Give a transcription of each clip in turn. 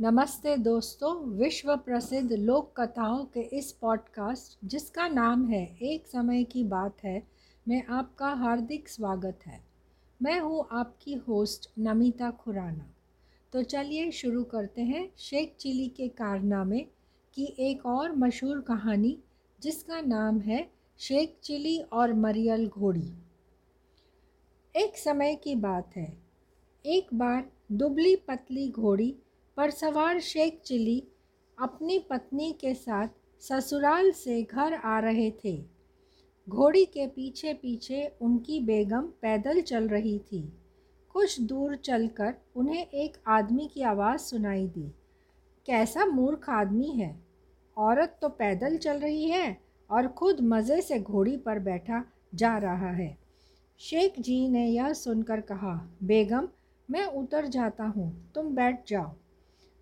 नमस्ते दोस्तों विश्व प्रसिद्ध लोक कथाओं के इस पॉडकास्ट, जिसका नाम है, एक समय की बात है, में आपका हार्दिक स्वागत है। मैं हूँ आपकी होस्ट, नमिता खुराना। तो चलिए शुरू करते हैं शेख चिली के कारनामे की एक और मशहूर कहानी, जिसका नाम है, शेख चिली और मरियल घोड़ी। एक समय की बात है। एक बार दुबली पतली घोड़ी पर सवार शेख चिली अपनी पत्नी के साथ ससुराल से घर आ रहे थे। घोड़ी के पीछे पीछे उनकी बेगम पैदल चल रही थी। कुछ दूर चलकर उन्हें एक आदमी की आवाज़ सुनाई दी। कैसा मूर्ख आदमी है? औरत तो पैदल चल रही है और खुद मज़े से घोड़ी पर बैठा जा रहा है। शेख जी ने यह सुनकर कहा, बेगम, मैं उतर जाता हूँ। तुम बैठ जाओ।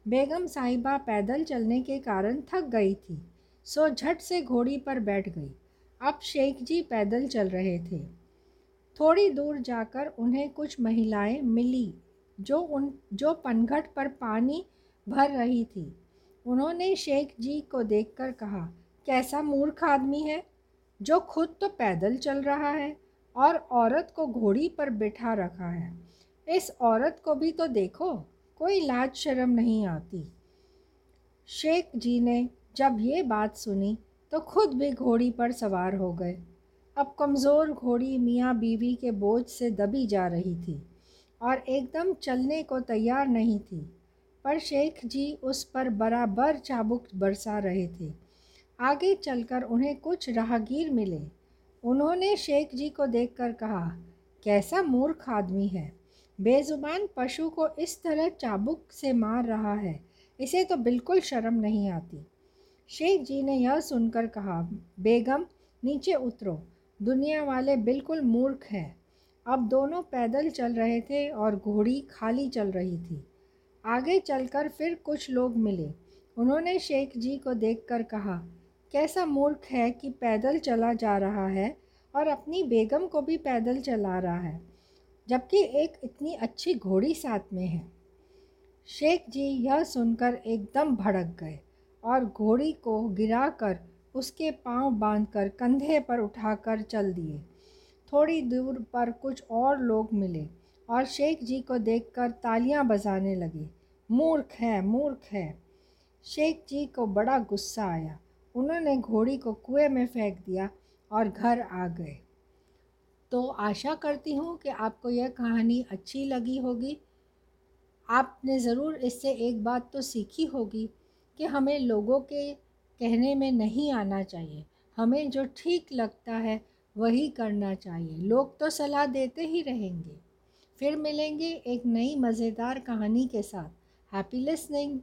बेगम साहिबा पैदल चलने के कारण थक गई थी। सो झट से घोड़ी पर बैठ गई। अब शेख जी पैदल चल रहे थे। थोड़ी दूर जाकर उन्हें कुछ महिलाएँ मिली, जो उन, जो पनघट पर पानी भर रही थी। उन्होंने शेख जी को देखकर कहा, कैसा मूर्ख आदमी है, जो खुद तो पैदल चल रहा है और औरत को घोड़ी पर बिठा रखा है। इस औरत को भी तो देखो। कोई लाज शर्म नहीं आती। शेख जी ने जब ये बात सुनी तो खुद भी घोड़ी पर सवार हो गए। अब कमज़ोर घोड़ी मियाँ बीवी के बोझ से दबी जा रही थी और एकदम चलने को तैयार नहीं थी। पर शेख जी उस पर बराबर चाबुक बरसा रहे थे। आगे चलकर उन्हें कुछ राहगीर मिले। उन्होंने शेख जी को देखकर कहा, कैसा मूर्ख आदमी है। बेज़ुबान पशु को इस तरह चाबुक से मार रहा है, इसे तो बिल्कुल शर्म नहीं आती। शेख जी ने यह सुनकर कहा, बेगम, नीचे उतरो। दुनिया वाले बिल्कुल मूर्ख हैं। अब दोनों पैदल चल रहे थे और घोड़ी खाली चल रही थी। आगे चलकर फिर कुछ लोग मिले। उन्होंने शेख जी को देखकर कहा, कैसा मूर्ख है कि पैदल चला जा रहा है और अपनी बेगम को भी पैदल चला रहा है। जबकि एक इतनी अच्छी घोड़ी साथ में है। शेख जी यह सुनकर एकदम भड़क गए और घोड़ी को गिराकर उसके पाँव बांधकर कंधे पर उठाकर चल दिए। थोड़ी दूर पर कुछ और लोग मिले और शेख जी को देखकर तालियाँ बजाने लगे। मूर्ख है मूर्ख है। शेख जी को बड़ा गुस्सा आया। उन्होंने घोड़ी को कुएँ में फेंक दिया और घर आ गए। तो आशा करती हूँ कि आपको यह कहानी अच्छी लगी होगी। आपने ज़रूर इससे एक बात तो सीखी होगी कि हमें लोगों के कहने में नहीं आना चाहिए। हमें जो ठीक लगता है वही करना चाहिए। लोग तो सलाह देते ही रहेंगे। फिर मिलेंगे एक नई मज़ेदार कहानी के साथ। Happy listening